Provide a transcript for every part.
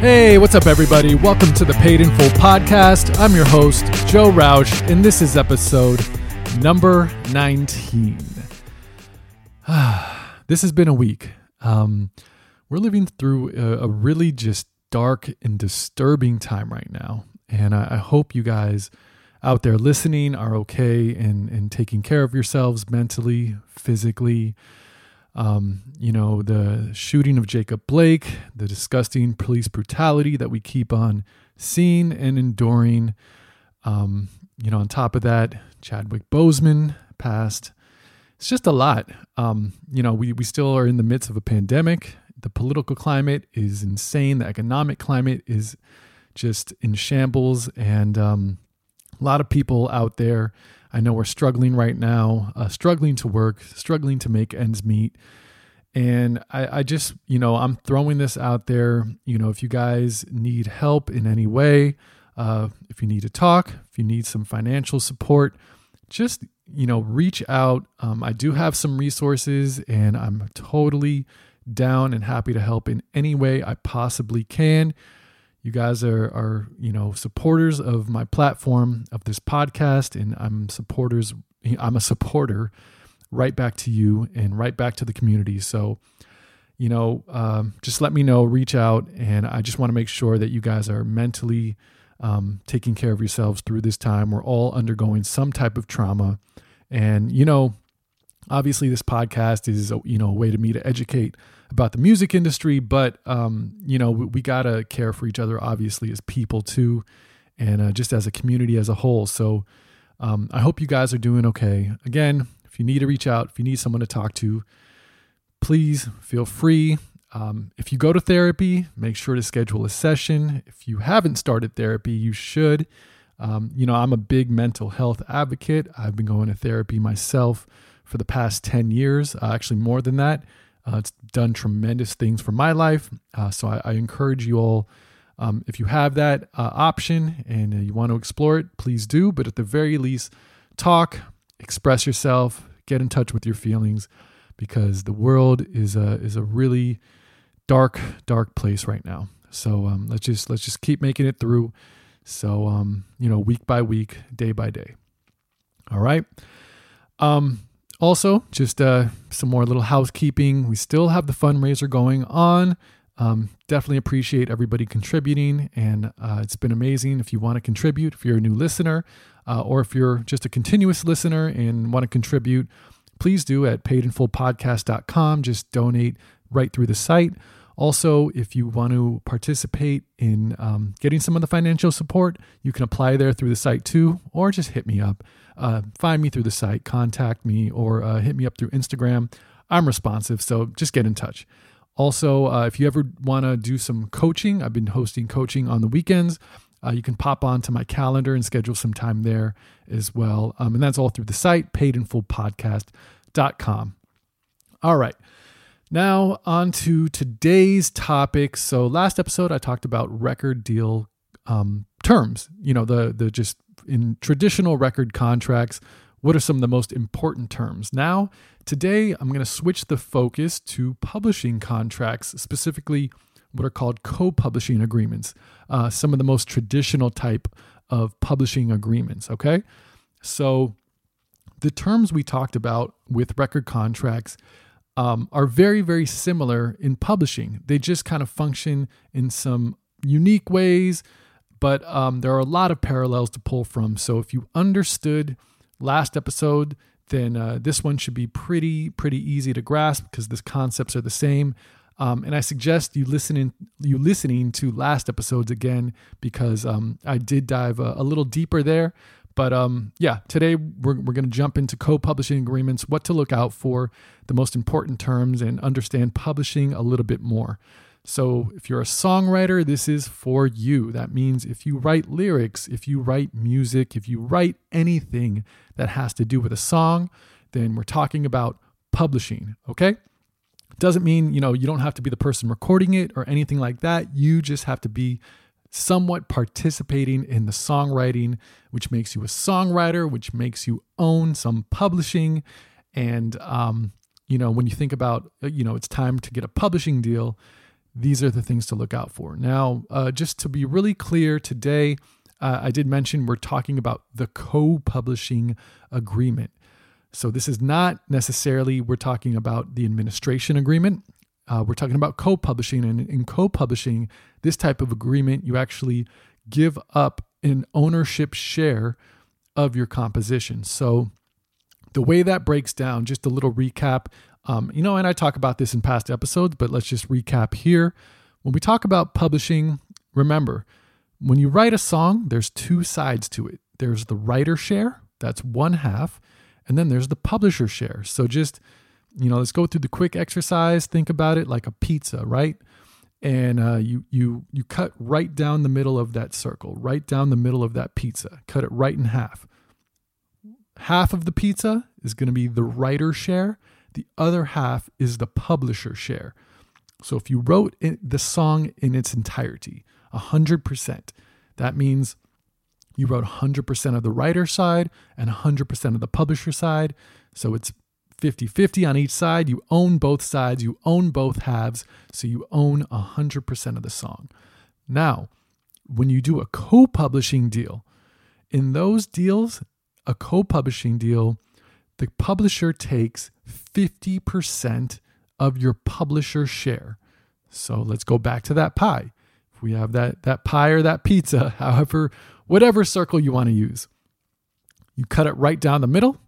Hey, what's up, everybody? Welcome to the Paid in Full podcast. I'm your host, Joe Roush, and this is episode number 19. this has been a week. Um, we're living through a, a, really just dark and disturbing time right now. And I, I hope you guys out there listening are okay and, and taking care of yourselves mentally, physically, um, you know, the shooting of Jacob Blake, the disgusting police brutality that we keep on seeing and enduring. Um, you know, on top of that, Chadwick Boseman passed. It's just a lot. Um, you know, we, we still are in the midst of a pandemic. The political climate is insane. The economic climate is just in shambles. And um, a lot of people out there I know we're struggling right now, uh, struggling to work, struggling to make ends meet. And I, I just, you know, I'm throwing this out there. You know, if you guys need help in any way, uh, if you need to talk, if you need some financial support, just, you know, reach out. Um, I do have some resources and I'm totally down and happy to help in any way I possibly can. You guys are are you know supporters of my platform of this podcast, and I'm supporters. I'm a supporter right back to you and right back to the community. So, you know, um, just let me know, reach out, and I just want to make sure that you guys are mentally um, taking care of yourselves through this time. We're all undergoing some type of trauma, and you know, obviously, this podcast is you know a way to me to educate about the music industry, but um, you know we, we, gotta care for each other, obviously as people too, and uh, just as a community as a whole. So um, I hope you guys are doing okay. Again, if you need to reach out, if you need someone to talk to, please feel free. Um, if you go to therapy, make sure to schedule a session. If you haven't started therapy, you should. Um, you know, I'm a big mental health advocate. I've been going to therapy myself for the past 10 years, uh, actually more than that. Uh, it's done tremendous things for my life. Uh, so I, I, encourage you all, um, if you have that uh, option and uh, you want to explore it, please do. But at the very least, talk, express yourself, get in touch with your feelings, because the world is a is a really dark, dark place right now. So um, let's just let's just keep making it through. So um, you know, week by week, day by day. All right. Um, also, just uh, some more little housekeeping. We still have the fundraiser going on. Um, definitely appreciate everybody contributing, and uh, it's been amazing. If you want to contribute, if you're a new listener, uh, or if you're just a continuous listener and want to contribute, please do at paidinfullpodcast.com. Just donate right through the site. Also, if you want to participate in um, getting some of the financial support, you can apply there through the site too, or just hit me up uh, find me through the site, contact me, or uh, hit me up through Instagram. I'm responsive, so just get in touch. Also, uh, if you ever want to do some coaching, I've been hosting coaching on the weekends. Uh, you can pop onto my calendar and schedule some time there as well. Um, and that's all through the site, paidinfullpodcast.com. All right. Now, on to today's topic. So, last episode, I talked about record deal um, terms, you know, the, the just in traditional record contracts, what are some of the most important terms? Now, today, I'm going to switch the focus to publishing contracts, specifically what are called co publishing agreements, uh, some of the most traditional type of publishing agreements. Okay. So, the terms we talked about with record contracts um, are very, very similar in publishing. They just kind of function in some unique ways but um, there are a lot of parallels to pull from. So if you understood last episode, then uh, this one should be pretty pretty easy to grasp because the concepts are the same. Um, and I suggest you listening you listening to last episodes again because um, I did dive a, a, little deeper there. But um, yeah, today we're, we're going to jump into co-publishing agreements, what to look out for, the most important terms, and understand publishing a little bit more. So, if you're a songwriter, this is for you. That means if you write lyrics, if you write music, if you write anything that has to do with a song, then we're talking about publishing, okay? Doesn't mean, you know, you don't have to be the person recording it or anything like that. You just have to be somewhat participating in the songwriting, which makes you a songwriter, which makes you own some publishing. And, um, you know, when you think about, you know, it's time to get a publishing deal, these are the things to look out for. Now, uh, just to be really clear today, uh, I did mention we're talking about the co publishing agreement. So, this is not necessarily, we're talking about the administration agreement. Uh, we're talking about co publishing. And in co publishing, this type of agreement, you actually give up an ownership share of your composition. So, the way that breaks down, just a little recap, um, you know, and I talk about this in past episodes, but let's just recap here. When we talk about publishing, remember, when you write a song, there's two sides to it. There's the writer share, that's one half, and then there's the publisher share. So just, you know, let's go through the quick exercise. Think about it like a pizza, right? And uh, you you you cut right down the middle of that circle, right down the middle of that pizza. Cut it right in half. Half of the pizza is going to be the writer share, the other half is the publisher share. So if you wrote the song in its entirety, 100%, that means you wrote 100% of the writer side and 100% of the publisher side. So it's 50 50 on each side. You own both sides, you own both halves. So you own 100% of the song. Now, when you do a co publishing deal, in those deals, a co publishing deal, the publisher takes 50% of your publisher share. So let's go back to that pie. If we have that, that pie or that pizza, however, whatever circle you want to use, you cut it right down the middle.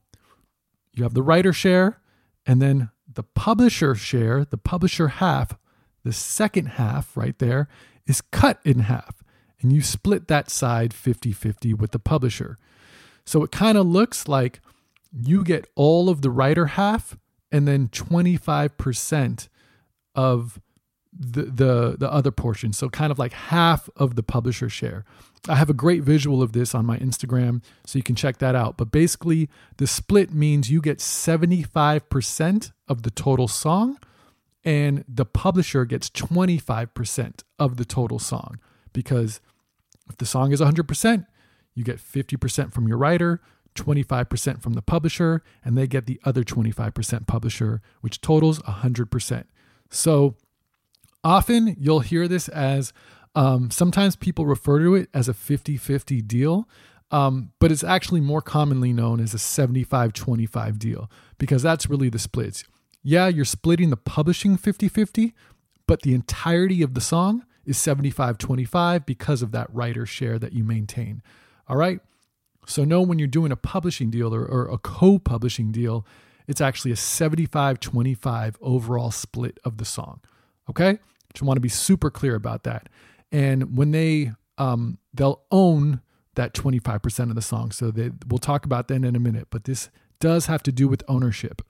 You have the writer share, and then the publisher share, the publisher half, the second half right there is cut in half. And you split that side 50 50 with the publisher. So it kind of looks like you get all of the writer half and then 25% of the, the the other portion so kind of like half of the publisher share i have a great visual of this on my instagram so you can check that out but basically the split means you get 75% of the total song and the publisher gets 25% of the total song because if the song is 100% you get 50% from your writer 25% from the publisher, and they get the other 25% publisher, which totals 100%. So often you'll hear this as um, sometimes people refer to it as a 50 50 deal, um, but it's actually more commonly known as a 75 25 deal because that's really the splits. Yeah, you're splitting the publishing 50 50, but the entirety of the song is 75 25 because of that writer share that you maintain. All right. So know when you're doing a publishing deal or, or a co-publishing deal, it's actually a 75-25 overall split of the song. Okay? Just want to be super clear about that. And when they um, they'll own that 25% of the song. So they, we'll talk about that in a minute, but this does have to do with ownership.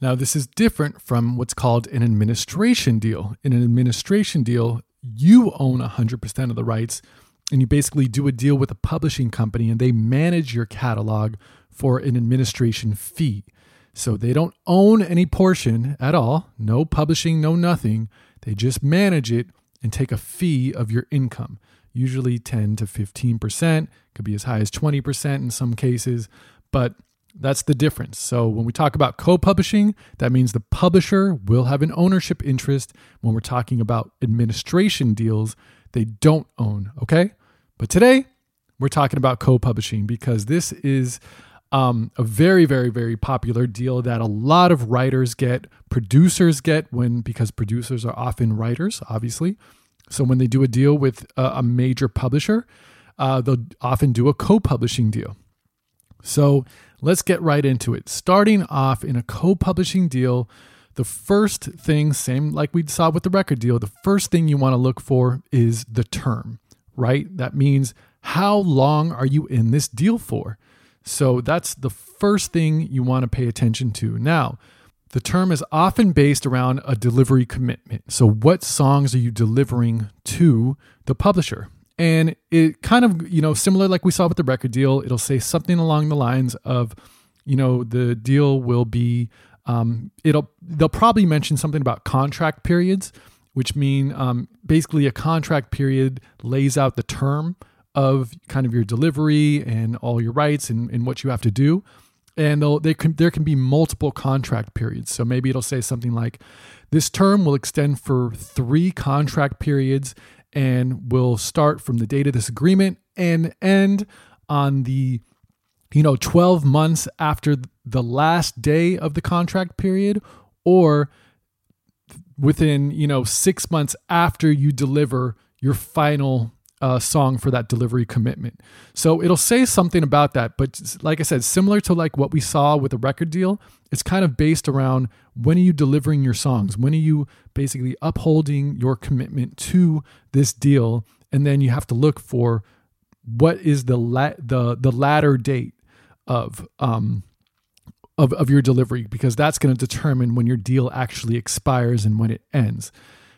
Now, this is different from what's called an administration deal. In an administration deal, you own 100% of the rights and you basically do a deal with a publishing company and they manage your catalog for an administration fee. So they don't own any portion at all, no publishing, no nothing. They just manage it and take a fee of your income, usually 10 to 15%, could be as high as 20% in some cases, but that's the difference. So when we talk about co-publishing, that means the publisher will have an ownership interest. When we're talking about administration deals, they don't own, okay? But today, we're talking about co publishing because this is um, a very, very, very popular deal that a lot of writers get, producers get when, because producers are often writers, obviously. So when they do a deal with a, a major publisher, uh, they'll often do a co publishing deal. So let's get right into it. Starting off in a co publishing deal, the first thing, same like we saw with the record deal, the first thing you want to look for is the term, right? That means how long are you in this deal for? So that's the first thing you want to pay attention to. Now, the term is often based around a delivery commitment. So, what songs are you delivering to the publisher? And it kind of, you know, similar like we saw with the record deal, it'll say something along the lines of, you know, the deal will be, um, it'll, they'll probably mention something about contract periods, which mean um, basically a contract period lays out the term of kind of your delivery and all your rights and, and what you have to do. and they'll they can, there can be multiple contract periods. So maybe it'll say something like, "This term will extend for three contract periods and will start from the date of this agreement and end on the you know 12 months after the last day of the contract period or within you know 6 months after you deliver your final uh, song for that delivery commitment. So it'll say something about that, but like I said, similar to like what we saw with a record deal, it's kind of based around when are you delivering your songs? When are you basically upholding your commitment to this deal? And then you have to look for what is the la- the the latter date of um of, of your delivery because that's going to determine when your deal actually expires and when it ends.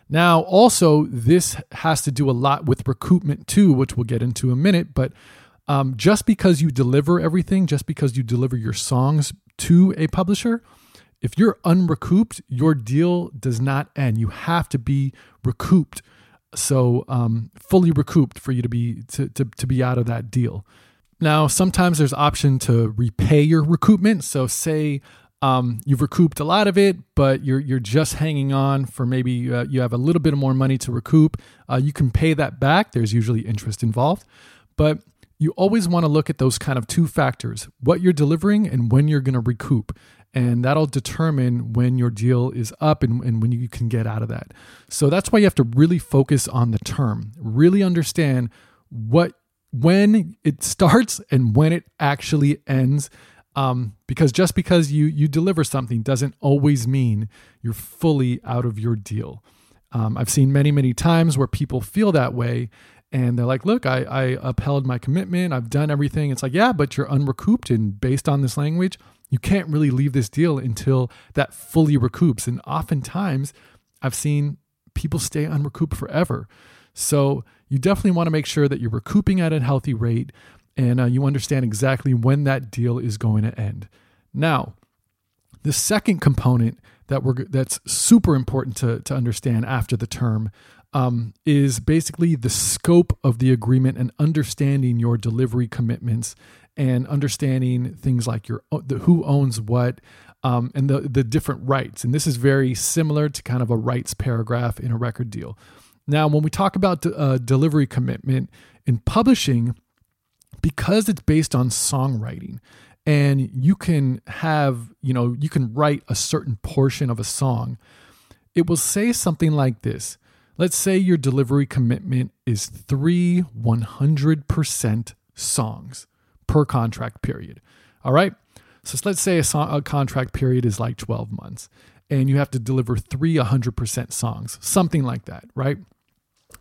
Now, also, this has to do a lot with recoupment too, which we'll get into in a minute. But um, just because you deliver everything, just because you deliver your songs to a publisher, if you're unrecouped, your deal does not end. You have to be recouped, so um, fully recouped for you to be to, to, to be out of that deal. Now, sometimes there's option to repay your recoupment. So, say um, you've recouped a lot of it, but you're you're just hanging on for maybe uh, you have a little bit more money to recoup. Uh, you can pay that back. There's usually interest involved, but you always want to look at those kind of two factors: what you're delivering and when you're going to recoup, and that'll determine when your deal is up and, and when you can get out of that. So that's why you have to really focus on the term, really understand what when it starts and when it actually ends um, because just because you you deliver something doesn't always mean you're fully out of your deal. Um, I've seen many many times where people feel that way, and they're like, "Look, I, I upheld my commitment. I've done everything." It's like, yeah, but you're unrecouped, and based on this language, you can't really leave this deal until that fully recoups. And oftentimes, I've seen people stay unrecouped forever. So you definitely want to make sure that you're recouping at a healthy rate and uh, you understand exactly when that deal is going to end. Now, the second component that we're that's super important to, to understand after the term um, is basically the scope of the agreement and understanding your delivery commitments and understanding things like your the, who owns what um, and the the different rights. And this is very similar to kind of a rights paragraph in a record deal. Now, when we talk about uh, delivery commitment in publishing, because it's based on songwriting and you can have, you know, you can write a certain portion of a song, it will say something like this. Let's say your delivery commitment is three 100% songs per contract period. All right. So let's say a, song, a contract period is like 12 months and you have to deliver three 100% songs, something like that, right?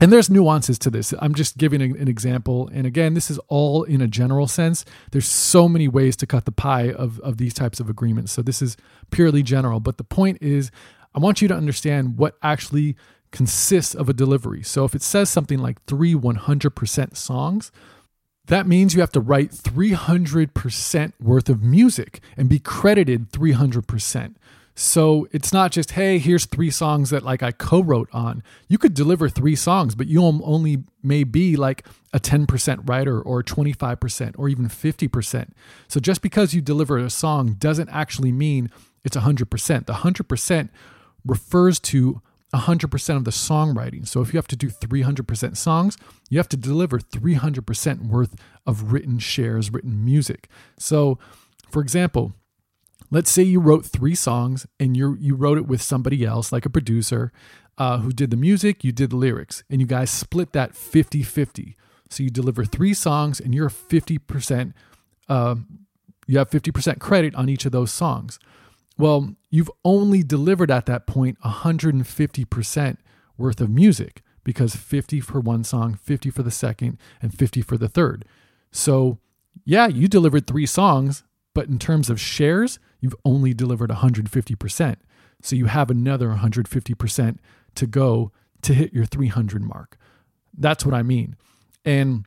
And there's nuances to this. I'm just giving an example. And again, this is all in a general sense. There's so many ways to cut the pie of, of these types of agreements. So this is purely general. But the point is, I want you to understand what actually consists of a delivery. So if it says something like three 100% songs, that means you have to write 300% worth of music and be credited 300%. So it's not just, hey, here's three songs that like I co-wrote on. You could deliver three songs, but you only may be like a 10% writer or 25% or even 50%. So just because you deliver a song doesn't actually mean it's 100%. The 100% refers to 100% of the songwriting. So if you have to do 300% songs, you have to deliver 300% worth of written shares, written music. So for example, let's say you wrote three songs and you you wrote it with somebody else like a producer uh, who did the music you did the lyrics and you guys split that 50-50 so you deliver three songs and you're 50% uh, you have 50% credit on each of those songs. Well you've only delivered at that point 150% worth of music because 50 for one song 50 for the second and 50 for the third. So yeah you delivered three songs but in terms of shares, you've only delivered 150%. So you have another 150% to go to hit your 300 mark. That's what I mean. And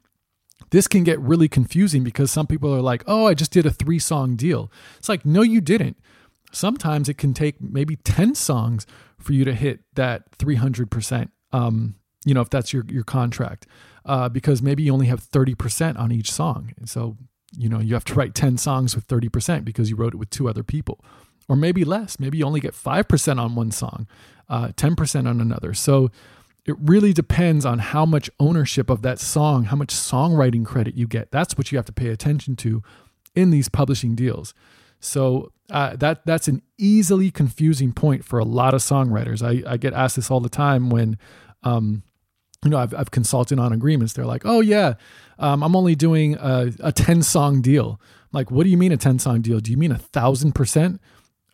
this can get really confusing because some people are like, oh, I just did a three song deal. It's like, no, you didn't. Sometimes it can take maybe 10 songs for you to hit that 300%, um, you know, if that's your, your contract, uh, because maybe you only have 30% on each song. So you know, you have to write 10 songs with 30% because you wrote it with two other people. Or maybe less. Maybe you only get 5% on one song, uh, 10% on another. So it really depends on how much ownership of that song, how much songwriting credit you get. That's what you have to pay attention to in these publishing deals. So uh, that that's an easily confusing point for a lot of songwriters. I, I get asked this all the time when, um, you know, I've, I've consulted on agreements. They're like, oh yeah, um, I'm only doing a, a 10 song deal. I'm like, what do you mean a 10 song deal? Do you mean a thousand percent?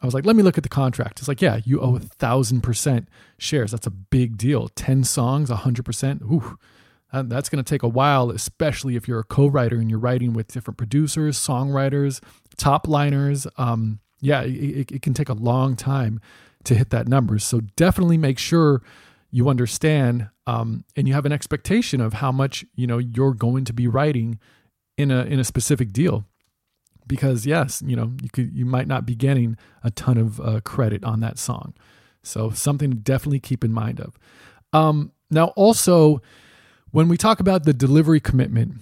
I was like, let me look at the contract. It's like, yeah, you owe a thousand percent shares. That's a big deal. 10 songs, a hundred percent. Ooh, that's going to take a while, especially if you're a co-writer and you're writing with different producers, songwriters, top liners. Um, yeah, it, it can take a long time to hit that number. So definitely make sure you understand um, and you have an expectation of how much you know you're going to be writing in a in a specific deal. Because yes you know you could you might not be getting a ton of uh, credit on that song. So something to definitely keep in mind of. Um, now also when we talk about the delivery commitment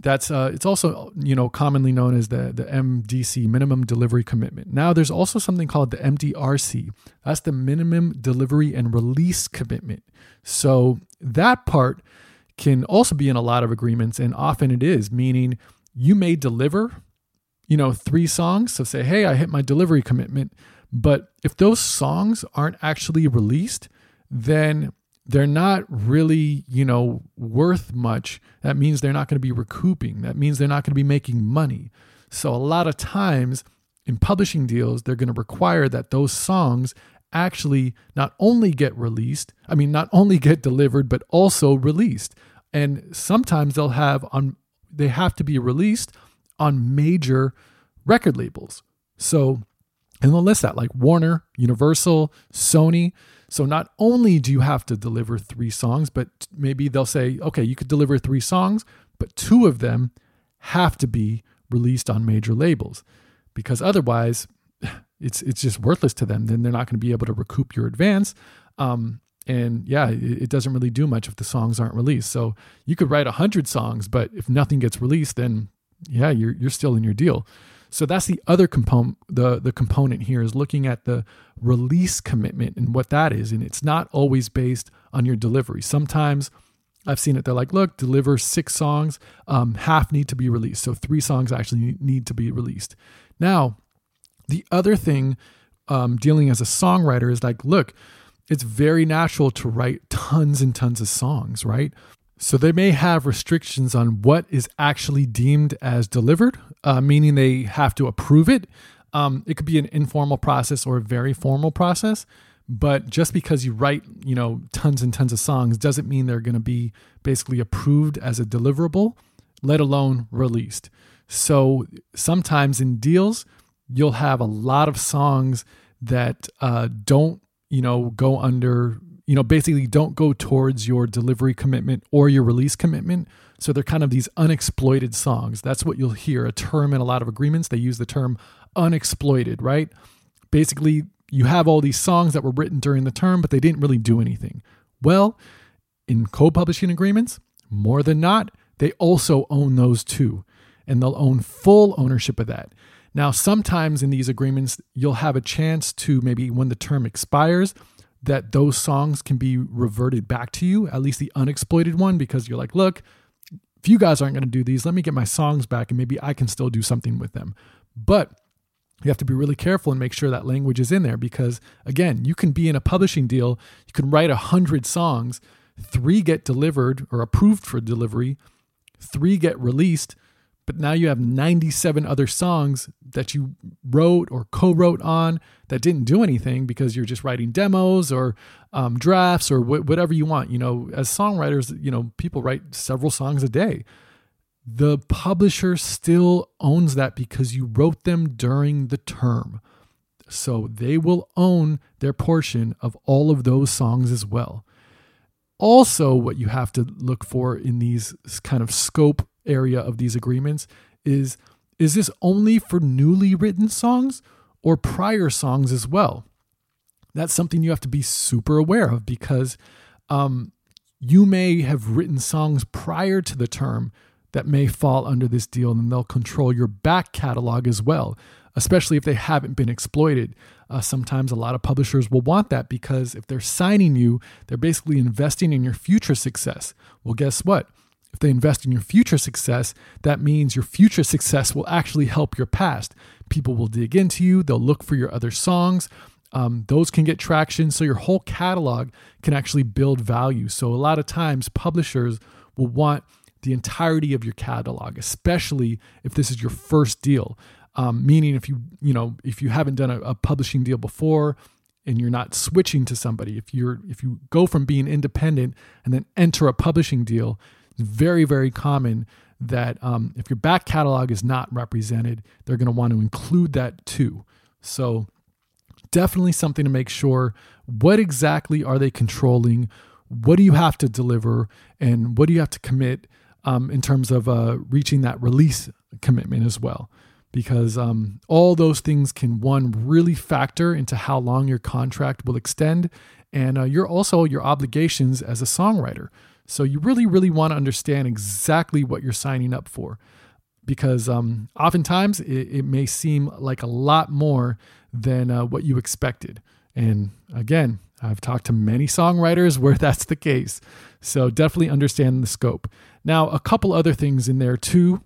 that's uh, it's also you know commonly known as the the MDC minimum delivery commitment. Now there's also something called the MDRC. That's the minimum delivery and release commitment. So that part can also be in a lot of agreements and often it is meaning you may deliver you know three songs so say hey I hit my delivery commitment but if those songs aren't actually released then they're not really, you know, worth much. That means they're not going to be recouping. That means they're not going to be making money. So a lot of times in publishing deals, they're going to require that those songs actually not only get released, I mean, not only get delivered, but also released. And sometimes they'll have on, they have to be released on major record labels. So, and they'll list that like Warner, Universal, Sony. So not only do you have to deliver three songs, but maybe they'll say, okay, you could deliver three songs, but two of them have to be released on major labels because otherwise it's it's just worthless to them. Then they're not going to be able to recoup your advance. Um, and yeah, it, it, doesn't really do much if the songs aren't released. So you could write a hundred songs, but if nothing gets released, then yeah, you're you're still in your deal. So that's the other component. The the component here is looking at the release commitment and what that is, and it's not always based on your delivery. Sometimes I've seen it. They're like, look, deliver six songs, um, half need to be released. So three songs actually need to be released. Now, the other thing um, dealing as a songwriter is like, look, it's very natural to write tons and tons of songs, right? So they may have restrictions on what is actually deemed as delivered, uh, meaning they have to approve it. Um, it could be an informal process or a very formal process, but just because you write, you know, tons and tons of songs doesn't mean they're going to be basically approved as a deliverable, let alone released. So sometimes in deals, you'll have a lot of songs that uh, don't, you know, go under you know, basically don't go towards your delivery commitment or your release commitment. So they're kind of these unexploited songs. That's what you'll hear a term in a lot of agreements. They use the term unexploited, right? Basically, you have all these songs that were written during the term, but they didn't really do anything. Well, in co publishing agreements, more than not, they also own those too, and they'll own full ownership of that. Now, sometimes in these agreements, you'll have a chance to maybe when the term expires, that those songs can be reverted back to you, at least the unexploited one, because you're like, look, if you guys aren't going to do these, let me get my songs back and maybe I can still do something with them. But you have to be really careful and make sure that language is in there because, again, you can be in a publishing deal, you can write a hundred songs, three get delivered or approved for delivery, three get released, but now you have 97 other songs that you wrote or co-wrote on that didn't do anything because you're just writing demos or um, drafts or wh- whatever you want. You know as songwriters you know people write several songs a day. The publisher still owns that because you wrote them during the term. So they will own their portion of all of those songs as well. Also what you have to look for in these kind of scope area of these agreements is is this only for newly written songs or prior songs as well? That's something you have to be super aware of because um, you may have written songs prior to the term that may fall under this deal, and they'll control your back catalog as well, especially if they haven't been exploited. Uh, sometimes a lot of publishers will want that because if they're signing you, they're basically investing in your future success. Well, guess what? If they invest in your future success, that means your future success will actually help your past. People will dig into you, they'll look for your other songs. Um, those can get traction. So your whole catalog can actually build value. So a lot of times, publishers will want the entirety of your catalog, especially if this is your first deal. Um, meaning, if you you know if you haven't done a, a publishing deal before and you're not switching to somebody, if you're if you go from being independent and then enter a publishing deal, it's very very common that um, if your back catalog is not represented, they're going to want to include that too. So definitely something to make sure. What exactly are they controlling? What do you have to deliver, and what do you have to commit? um, in terms of uh, reaching that release commitment as well. Because um, all those things can, one, really factor into how long your contract will extend, and uh, you're also your obligations as a songwriter. So you really, really want to understand exactly what you're signing up for. Because um, oftentimes it, it, may seem like a lot more than uh, what you expected. And again, I've talked to many songwriters where that's the case. So definitely understand the scope. Now, a couple other things in there too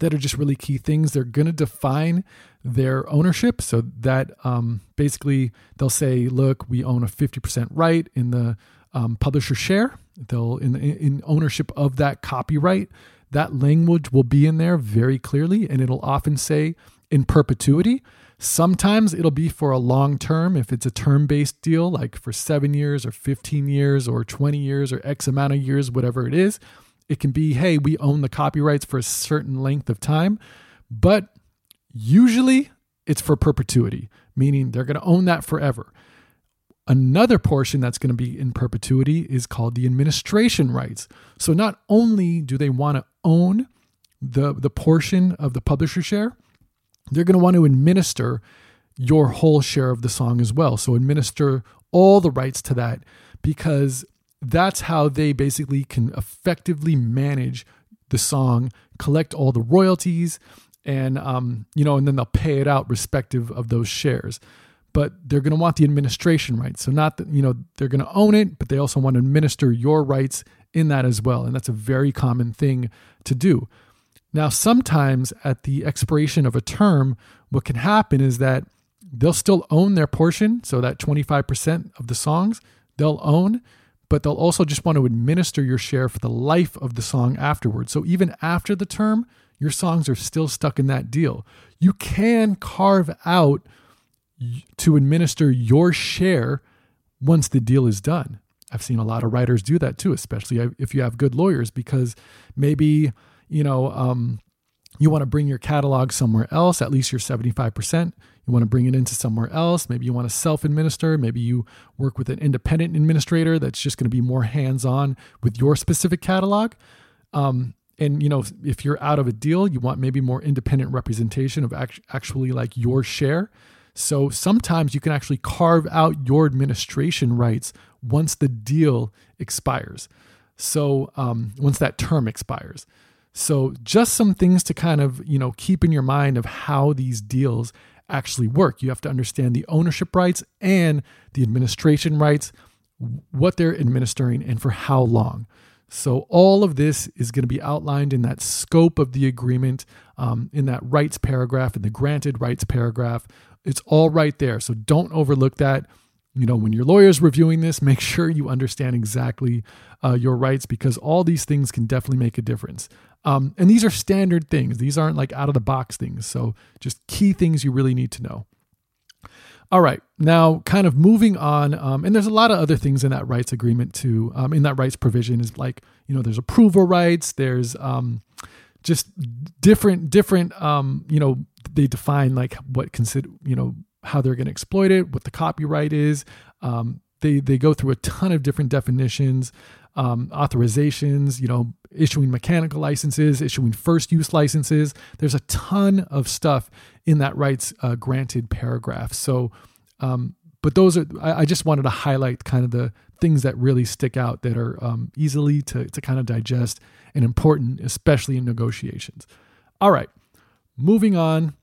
that are just really key things. They're going to define their ownership. So that um, basically they'll say, look, we own a 50% right in the um, publisher share. They'll in, in ownership of that copyright. That language will be in there very clearly, and it'll often say in perpetuity. Sometimes it'll be for a long term if it's a term based deal, like for seven years or 15 years or 20 years or X amount of years, whatever it is. It can be, hey, we own the copyrights for a certain length of time, but usually it's for perpetuity, meaning they're going to own that forever. Another portion that's going to be in perpetuity is called the administration rights. So not only do they want to own the, the portion of the publisher share, they're going to want to administer your whole share of the song as well. So administer all the rights to that because that's how they basically can effectively manage the song, collect all the royalties, and um, you know, and then they'll pay it out respective of those shares. But they're going to want the administration rights. So not that you know they're going to own it, but they also want to administer your rights in that as well. And that's a very common thing to do. Now, sometimes at the expiration of a term, what can happen is that they'll still own their portion. So that 25% of the songs they'll own, but they'll also just want to administer your share for the life of the song afterwards. So even after the term, your songs are still stuck in that deal. You can carve out to administer your share once the deal is done. I've seen a lot of writers do that too, especially if you have good lawyers, because maybe, you know, um, you want to bring your catalog somewhere else, at least your 75%. You want to bring it into somewhere else. Maybe you want to self administer. Maybe you work with an independent administrator that's just going to be more hands on with your specific catalog. Um, and you know, if you're out of a deal, you want maybe more independent representation of act- actually like your share. So sometimes you can actually carve out your administration rights once the deal expires. So um, once that term expires. So just some things to kind of you know keep in your mind of how these deals actually work. You have to understand the ownership rights and the administration rights, what they're administering, and for how long. So, all of this is going to be outlined in that scope of the agreement, um, in that rights paragraph, in the granted rights paragraph. It's all right there. So, don't overlook that. You know, when your lawyer's reviewing this, make sure you understand exactly uh, your rights because all these things can definitely make a difference. Um, and these are standard things, these aren't like out of the box things. So, just key things you really need to know. All right, now kind of moving on, um, and there's a lot of other things in that rights agreement too. Um, in that rights provision is like you know there's approval rights, there's um, just different different um, you know they define like what consider you know how they're going to exploit it, what the copyright is. Um, they they go through a ton of different definitions um, authorizations, you know, issuing mechanical licenses, issuing first use licenses. There's a ton of stuff in that rights uh, granted paragraph. So um, but those are I, I, just wanted to highlight kind of the things that really stick out that are um, easily to, to kind of digest and important, especially in negotiations. All right, moving on.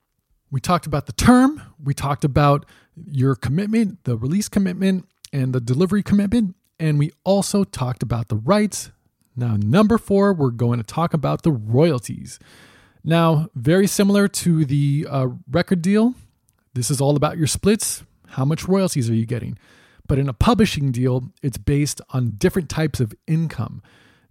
We talked about the term. We talked about your commitment, the release commitment, and the delivery commitment. And we also talked about the rights. Now, number four, we're going to talk about the royalties. Now, very similar to the uh, record deal, this is all about your splits. How much royalties are you getting? But in a publishing deal, it's based on different types of income.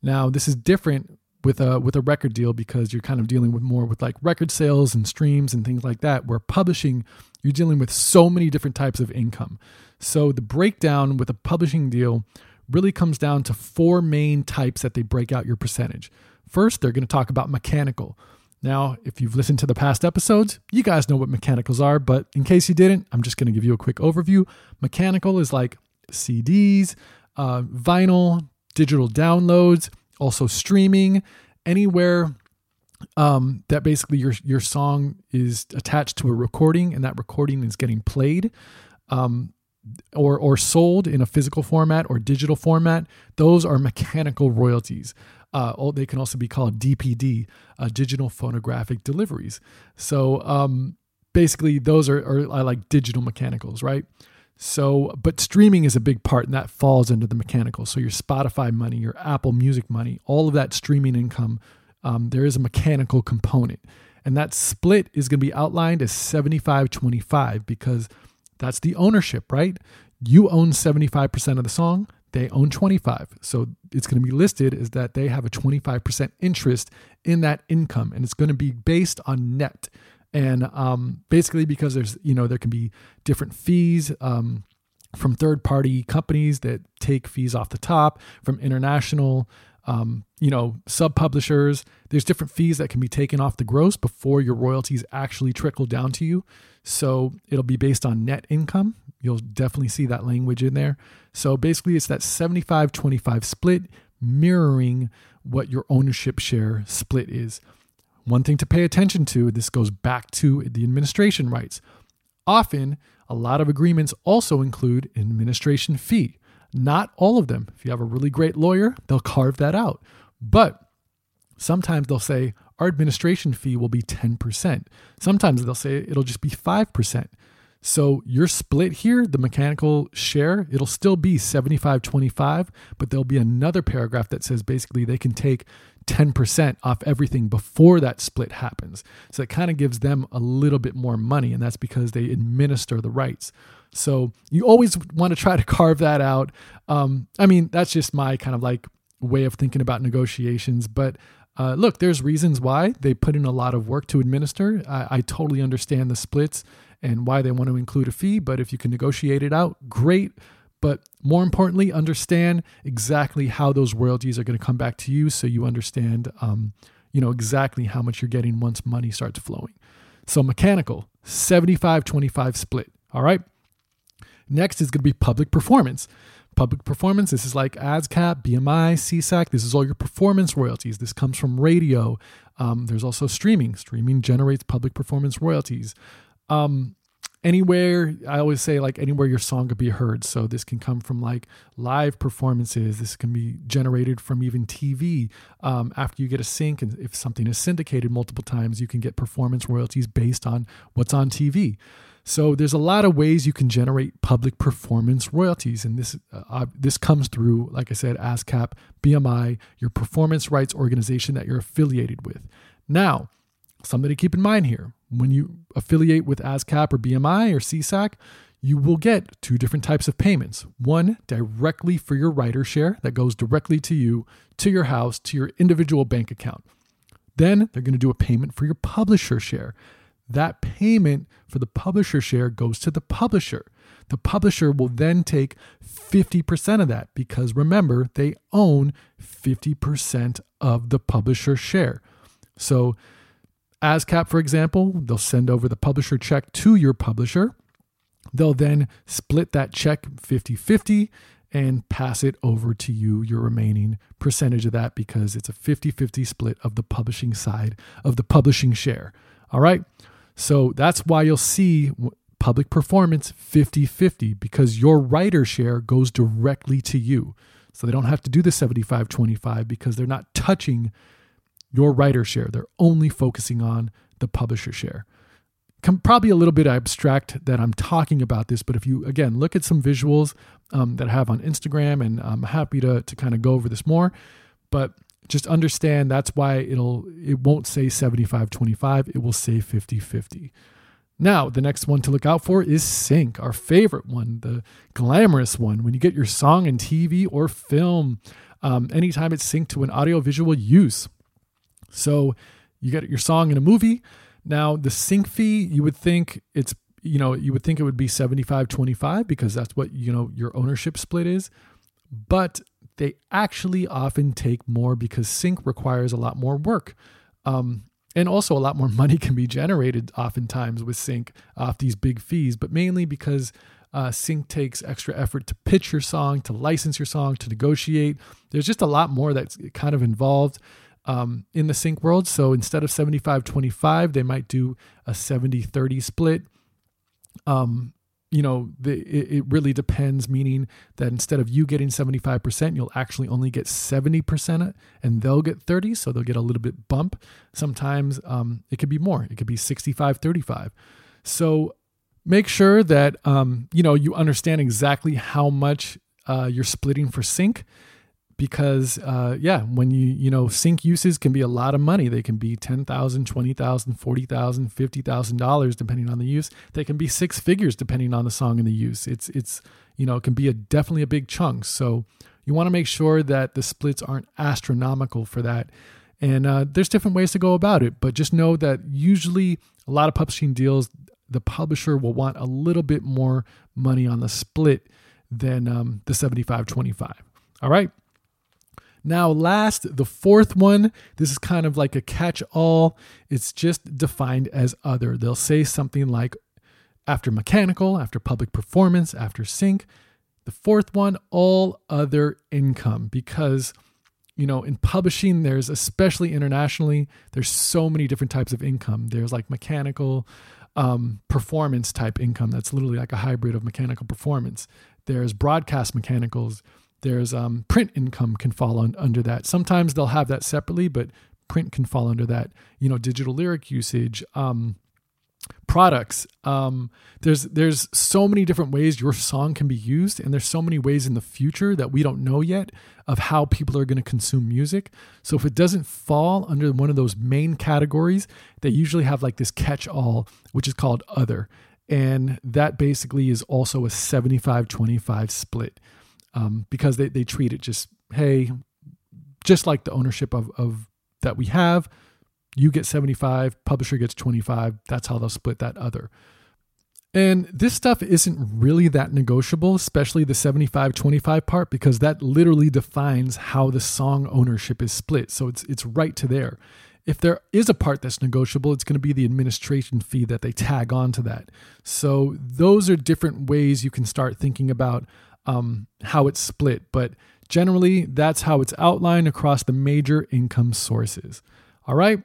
Now, this is different with a with a record deal because you're kind of dealing with more with like record sales and streams and things like that. Where publishing, you're dealing with so many different types of income. So the breakdown with a publishing deal really comes down to four main types that they break out your percentage. First, they're going to talk about mechanical. Now, if you've listened to the past episodes, you guys know what mechanicals are, but in case you didn't, I'm just going to give you a quick overview. Mechanical is like CDs, uh, vinyl, digital downloads, also streaming, anywhere um, that basically your your song is attached to a recording and that recording is getting played. Um, or or sold in a physical format or digital format, those are mechanical royalties. Uh, they can also be called DPD, uh, digital phonographic deliveries. So um, basically, those are, are, like digital mechanicals, right? So, but streaming is a big part, and that falls into the mechanical. So your Spotify money, your Apple Music money, all of that streaming income, um, there is a mechanical component, and that split is going to be outlined as 75-25 because that's the ownership, right? You own 75% of the song, they own 25. So it's going to be listed as that they have a 25% interest in that income and it's going to be based on net. And um, basically because there's, you know, there can be different fees um, from third party companies that take fees off the top, from international um, you know, sub publishers. There's different fees that can be taken off the gross before your royalties actually trickle down to you. So it'll be based on net income. You'll definitely see that language in there. So basically, it's that 75 25 split mirroring what your ownership share split is. One thing to pay attention to this goes back to the administration rights. Often, a lot of agreements also include an administration fee. Not all of them. If you have a really great lawyer, they'll carve that out. But sometimes they'll say our administration fee will be 10%. Sometimes they'll say it'll just be 5%. So your split here, the mechanical share, it'll still be 75 25, but there'll be another paragraph that says basically they can take 10% off everything before that split happens. So it kind of gives them a little bit more money, and that's because they administer the rights. So you always want to try to carve that out. Um, I mean, that's just my kind of like way of thinking about negotiations. But uh, look, there's reasons why they put in a lot of work to administer. I, I totally understand the splits and why they want to include a fee. But if you can negotiate it out, great. But more importantly, understand exactly how those royalties are going to come back to you, so you understand, um, you know, exactly how much you're getting once money starts flowing. So mechanical, 75-25 split. All right. Next is going to be public performance. Public performance, this is like ASCAP, BMI, SESAC. This is all your performance royalties. This comes from radio. Um, there's also streaming. Streaming generates public performance royalties. Um, anywhere, I always say like anywhere your song could be heard. So this can come from like live performances. This can be generated from even TV. Um, after you get a sync, and if something is syndicated multiple times, you can get performance royalties based on what's on TV. So there's a lot of ways you can generate public performance royalties, and this uh, this comes through, like I said, ASCAP, BMI, your performance rights organization that you're affiliated with. Now, something to keep in mind here: when you affiliate with ASCAP or BMI or SESAC, you will get two different types of payments. One directly for your writer share that goes directly to you, to your house, to your individual bank account. Then they're going to do a payment for your publisher share that payment for the publisher share goes to the publisher. The publisher will then take 50% of that because remember, they own 50% of the publisher share. So, ASCAP, for example, they'll send over the publisher check to your publisher. They'll then split that check 50 50 and pass it over to you, your remaining percentage of that, because it's a 50 50 split of the publishing side of the publishing share. All right. So that's why you'll see public performance 50 50 because your writer share goes directly to you. So they don't have to do the 75 25 because they're not touching your writer share. They're only focusing on the publisher share. Probably a little bit abstract that I'm talking about this, but if you again look at some visuals um, that I have on Instagram, and I'm happy to to kind of go over this more. But just understand that's why it'll it won't say 75 25 it will say 50 50 now the next one to look out for is sync our favorite one the glamorous one when you get your song in tv or film um, anytime it's synced to an audiovisual use so you get your song in a movie now the sync fee you would think it's you know you would think it would be 75 25 because that's what you know your ownership split is but they actually often take more because sync requires a lot more work. Um, and also, a lot more money can be generated oftentimes with sync off these big fees, but mainly because uh, sync takes extra effort to pitch your song, to license your song, to negotiate. There's just a lot more that's kind of involved um, in the sync world. So instead of 75 25, they might do a 70 30 split. Um, you know, the, it, it really depends, meaning that instead of you getting 75%, you'll actually only get 70% and they'll get 30. So they'll get a little bit bump. Sometimes um, it could be more. It could be 65, 35. So make sure that, um, you know, you understand exactly how much uh, you're splitting for sync because uh, yeah when you you know sync uses can be a lot of money. They can be $10000 $20000 $40000 50000 dollars depending on the use. They can be six figures depending on the song and the use. It's it's you know it can be a definitely a big chunk. So you want to make sure that the splits aren't astronomical for that. And uh, there's different ways to go about it but just know that usually a lot of publishing deals the publisher will want a little bit more money on the split than um, the 75 25 all right now, last, the fourth one, this is kind of like a catch all. It's just defined as other. They'll say something like after mechanical, after public performance, after sync. The fourth one, all other income, because you know, in publishing, there's especially internationally, there's so many different types of income. There's like mechanical, um, performance type income that's literally like a hybrid of mechanical performance. There's broadcast mechanicals there's um, print income can fall under that. Sometimes they'll have that separately, but print can fall under that. You know, digital lyric usage, um, products. Um, there's there's so many different ways your song can be used, and there's so many ways in the future that we don't know yet of how people are going to consume music. So if it doesn't fall under one of those main categories, they usually have like this catch-all, which is called other. And that basically is also a 75 25 split um, because they, they treat it just, hey, just like the ownership of, of that we have, you get 75, publisher gets 25. That's how they'll split that other. And this stuff isn't really that negotiable, especially the 75 25 part, because that literally defines how the song ownership is split. So it's, it's right to there. If there is a part that's negotiable, it's going to be the administration fee that they tag on to that. So those are different ways you can start thinking about um, how it's split, but generally that's how it's outlined across the major income sources. All right.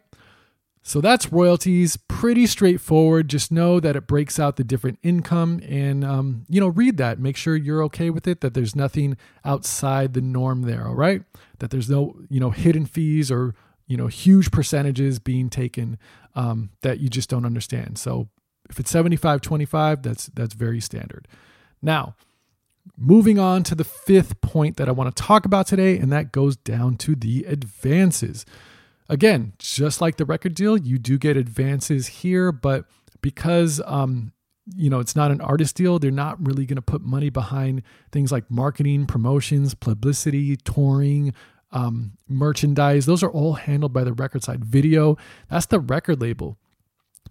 So that's royalties, pretty straightforward. Just know that it breaks out the different income and, um, you know, read that. Make sure you're okay with it, that there's nothing outside the norm there. All right. That there's no, you know, hidden fees or, you know, huge percentages being taken um, that you just don't understand. So if it's 75 25, that's, that's very standard. Now, Moving on to the fifth point that I want to talk about today, and that goes down to the advances. Again, just like the record deal, you do get advances here, but because um, you know it's not an artist deal, they're not really going to put money behind things like marketing, promotions, publicity, touring, um, merchandise. Those are all handled by the record side. Video, that's the record label.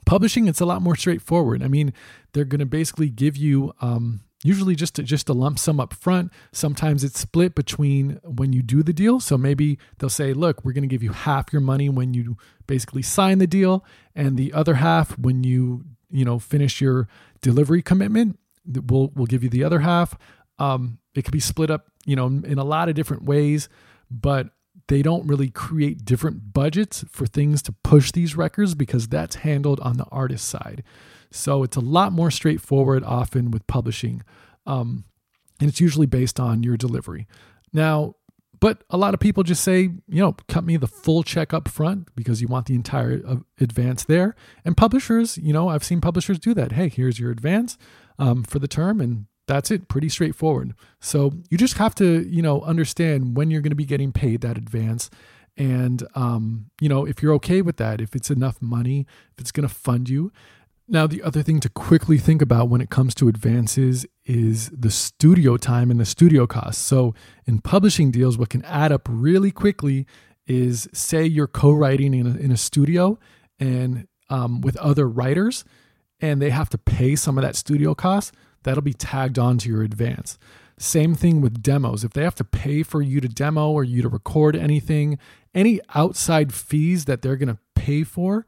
Publishing, it's a lot more straightforward. I mean, they're going to basically give you um, usually just a, just a lump sum up front. Sometimes it's split between when you do the deal. So maybe they'll say, "Look, we're going to give you half your money when you basically sign the deal, and the other half when you you know finish your delivery commitment. We'll we'll give you the other half." Um, it could be split up, you know, in a lot of different ways, but they don't really create different budgets for things to push these records because that's handled on the artist side. So it's a lot more straightforward often with publishing. Um, and it's usually based on your delivery. Now, but a lot of people just say, you know, cut me the full check up front because you want the entire uh, advance there. And publishers, you know, I've seen publishers do that. Hey, here's your advance um, for the term, and that's it. Pretty straightforward. So you just have to, you know, understand when you're going to be getting paid that advance. And, um, you know, if you're okay with that, if it's enough money, if it's going to fund you, now, the other thing to quickly think about when it comes to advances is the studio time and the studio costs. So, in publishing deals, what can add up really quickly is say you're co writing in, in a, studio and um, with other writers, and they have to pay some of that studio cost, that'll be tagged onto your advance. Same thing with demos. If they have to pay for you to demo or you to record anything, any outside fees that they're going to pay for,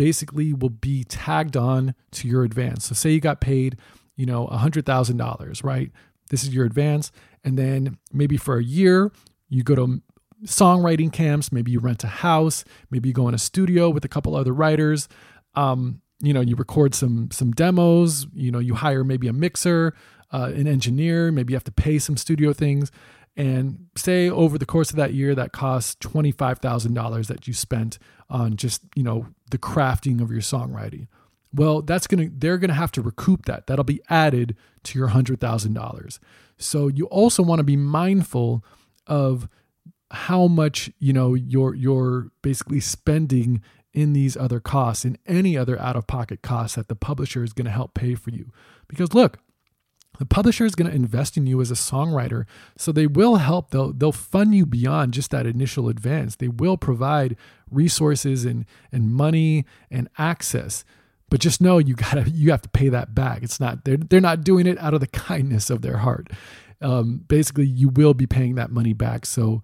basically will be tagged on to your advance. So say you got paid, you know, $100,000, right? This is your advance. And then maybe for a year, you go to songwriting camps, maybe you rent a house, maybe you go in a studio with a couple other writers. Um, you know, you record some some demos, you know, you hire maybe a mixer, uh, an engineer, maybe you have to pay some studio things. And say over the course of that year, that costs $25,000 that you spent on just, you know, the crafting of your songwriting. Well, that's going to, they're going to have to recoup that. That'll be added to your $100,000. So you also want to be mindful of how much, you know, you're, you're basically spending in these other costs and any other out of pocket costs that the publisher is going to help pay for you. Because look, the publisher is going to invest in you as a songwriter so they will help. They'll they'll fund you beyond just that initial advance. They will provide resources and and money and access. But just know you gotta you have to pay that back. It's not they're, they're not doing it out of the kindness of their heart. Um, basically you will be paying that money back. So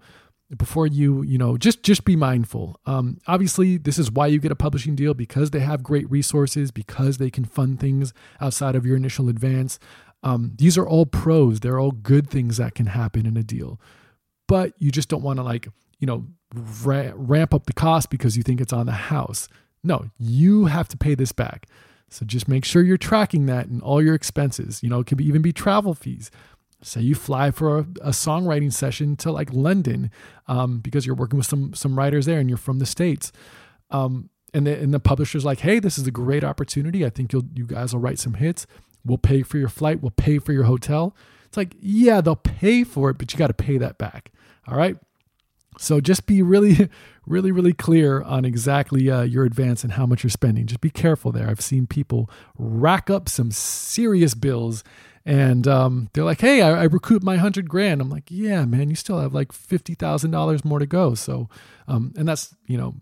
before you you know just just be mindful. Um, obviously this is why you get a publishing deal because they have great resources because they can fund things outside of your initial advance um, these are all pros. They're all good things that can happen in a deal. But you just don't want to, like, you know, ra- ramp up the cost because you think it's on the house. No, you have to pay this back. So just make sure you're tracking that and all your expenses. You know, it could be, even be travel fees. Say you fly for a, a songwriting session to like London um, because you're working with some some writers there and you're from the states. Um, and the, and the publisher's like, hey, this is a great opportunity. I think you'll you guys will write some hits. We'll pay for your flight. We'll pay for your hotel. It's like, yeah, they'll pay for it, but you got to pay that back. All right. So just be really, really, really clear on exactly uh, your advance and how much you're spending. Just be careful there. I've seen people rack up some serious bills and um, they're like, hey, I, I my hundred grand. I'm like, yeah, man, you still have like $50,000 more to go. So, um, and that's, you know,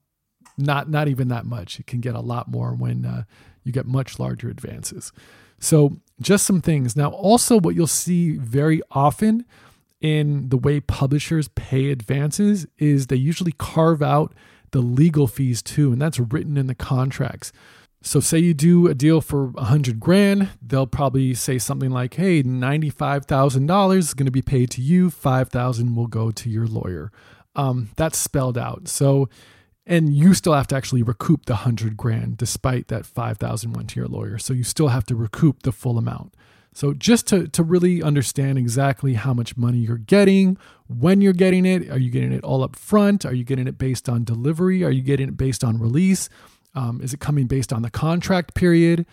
not, not even that much. It can get a lot more when uh, you get much larger advances. So, just some things. Now, also, what you'll see very often in the way publishers pay advances is they usually carve out the legal fees too, and that's written in the contracts. So, say you do a deal for a hundred grand, they'll probably say something like, "Hey, ninety-five thousand dollars is going to be paid to you. Five thousand will go to your lawyer." Um, that's spelled out. So, and you still have to actually recoup the hundred grand despite that 5000 went to your lawyer. So you still have to recoup the full amount. So just to, to really understand exactly how much money you're getting when you're getting it are you getting it all up front are you getting it based on delivery? Are you getting it based on release? Um, is it coming based on the contract period?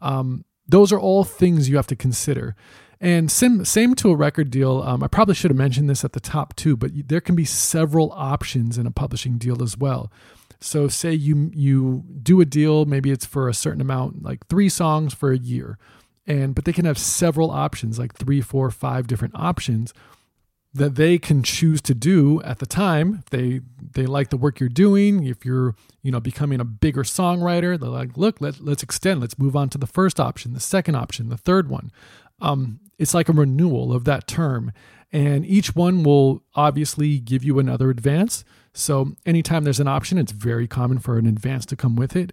Um, those are all things you have to consider and same, same to a record deal. Um, I probably should have mentioned this at the top too, but there can be several options in a publishing deal as well. So say you you do a deal, maybe it's for a certain amount, like three songs for a year, and but they can have several options, like three, four, five different options that they can choose to do at the time. If they they like the work you're doing. If you're you know becoming a bigger songwriter, they're like, look, let let's extend. Let's move on to the first option, the second option, the third one. Um, it's like a renewal of that term. And each one will obviously give you another advance. So anytime there's an option, it's very common for an advance to come with it.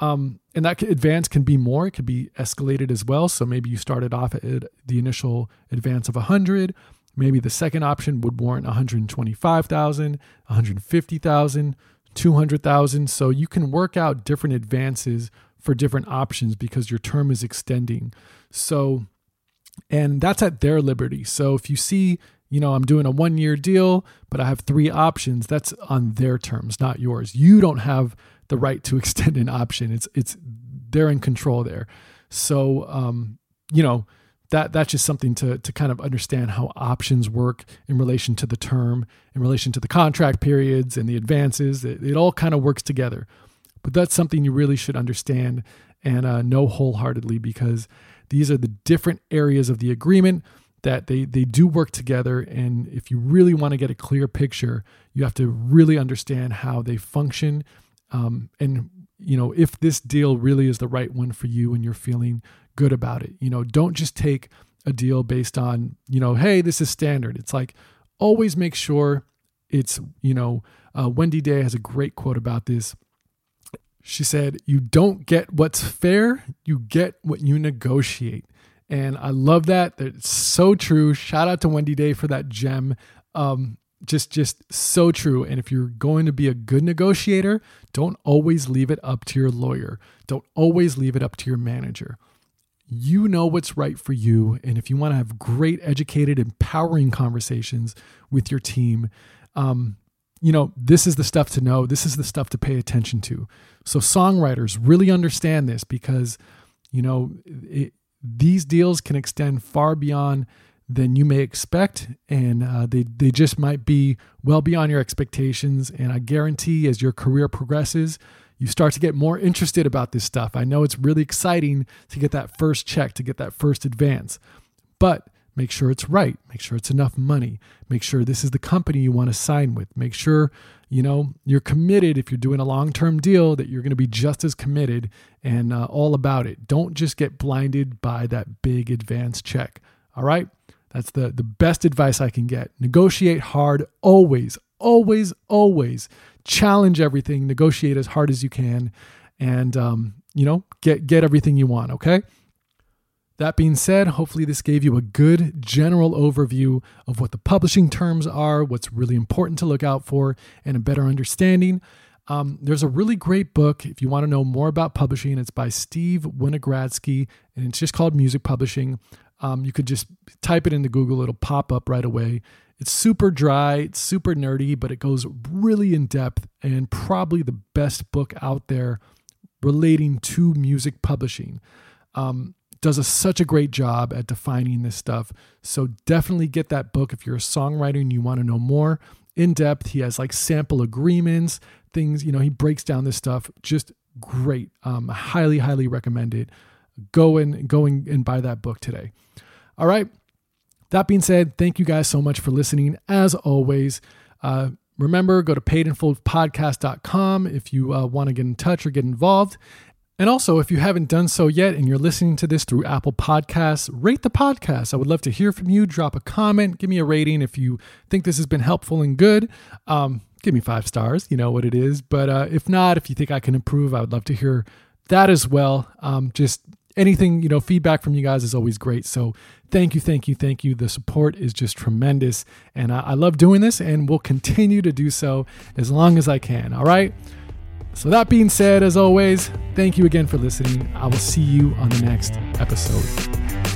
Um, and that advance can be more, it could be escalated as well. So maybe you started off at the initial advance of 100. Maybe the second option would warrant 125,000, 150,000, 200,000. So you can work out different advances for different options because your term is extending. So, and that's at their liberty. So if you see, you know, I'm doing a one year deal, but I have three options, that's on their terms, not yours. You don't have the right to extend an option. It's, it's, they're in control there. So, um, you know, that that's just something to to kind of understand how options work in relation to the term, in relation to the contract periods and the advances. It, it all kind of works together. But that's something you really should understand and uh, know wholeheartedly because these are the different areas of the agreement that they they do work together. And if you really want to get a clear picture, you have to really understand how they function um, and you know if this deal really is the right one for you and you're feeling good about it. You know, don't just take a deal based on, you know, hey, this is standard. It's like always make sure it's, you know, uh, Wendy Day has a great quote about this. She said, You don't get what's fair, you get what you negotiate. And I love that. It's so true. Shout out to Wendy Day for that gem. Um, just just so true and if you're going to be a good negotiator don't always leave it up to your lawyer don't always leave it up to your manager you know what's right for you. And if you want to have great, educated, empowering conversations with your team, um, you know, this is the stuff to know. This is the stuff to pay attention to. So, songwriters really understand this because, you know, it, these deals can extend far beyond than you may expect. And uh, they, they just might be well beyond your expectations. And I guarantee as your career progresses, you start to get more interested about this stuff. I know it's really exciting to get that first check, to get that first advance, but make sure it's right. Make sure it's enough money. Make sure this is the company you want to sign with. Make sure, you know, you're committed if you're doing a long-term deal that you're going to be just as committed and uh, all about it. Don't just get blinded by that big advance check. All right? That's the the best advice I can get. Negotiate hard always, always, always challenge everything, negotiate as hard as you can, and um, you know get get everything you want. Okay. That being said, hopefully this gave you a good general overview of what the publishing terms are, what's really important to look out for, and a better understanding. Um, there's a really great book if you want to know more about publishing. It's by Steve Winogradsky, and it's just called Music Publishing. Um, you could just type it into Google, it'll pop up right away. It's super dry, it's super nerdy, but it goes really in depth and probably the best book out there relating to music publishing. Um, does a, such a great job at defining this stuff. So definitely get that book if you're a songwriter and you want to know more in depth. He has like sample agreements, things, you know, he breaks down this stuff just great. Um, highly, highly recommend it. Go and go and buy that book today. All right. That being said, thank you guys so much for listening. As always, uh, remember, go to paidinfullpodcast.com if you uh, want to get in touch or get involved. And also, if you haven't done so yet and you're listening to this through Apple Podcasts, rate the podcast. I would love to hear from you. Drop a comment, give me a rating if you think this has been helpful and good. Um, give me five stars, you know what it is. But uh, if not, if you think I can improve, I would love to hear that as well. Um, just anything, you know, feedback from you guys is always great. So thank you, thank you, thank you. The support is just tremendous. And I, I love doing this and will continue to do so as long as I can. All right. So, that being said, as always, thank you again for listening. I will see you on the next episode.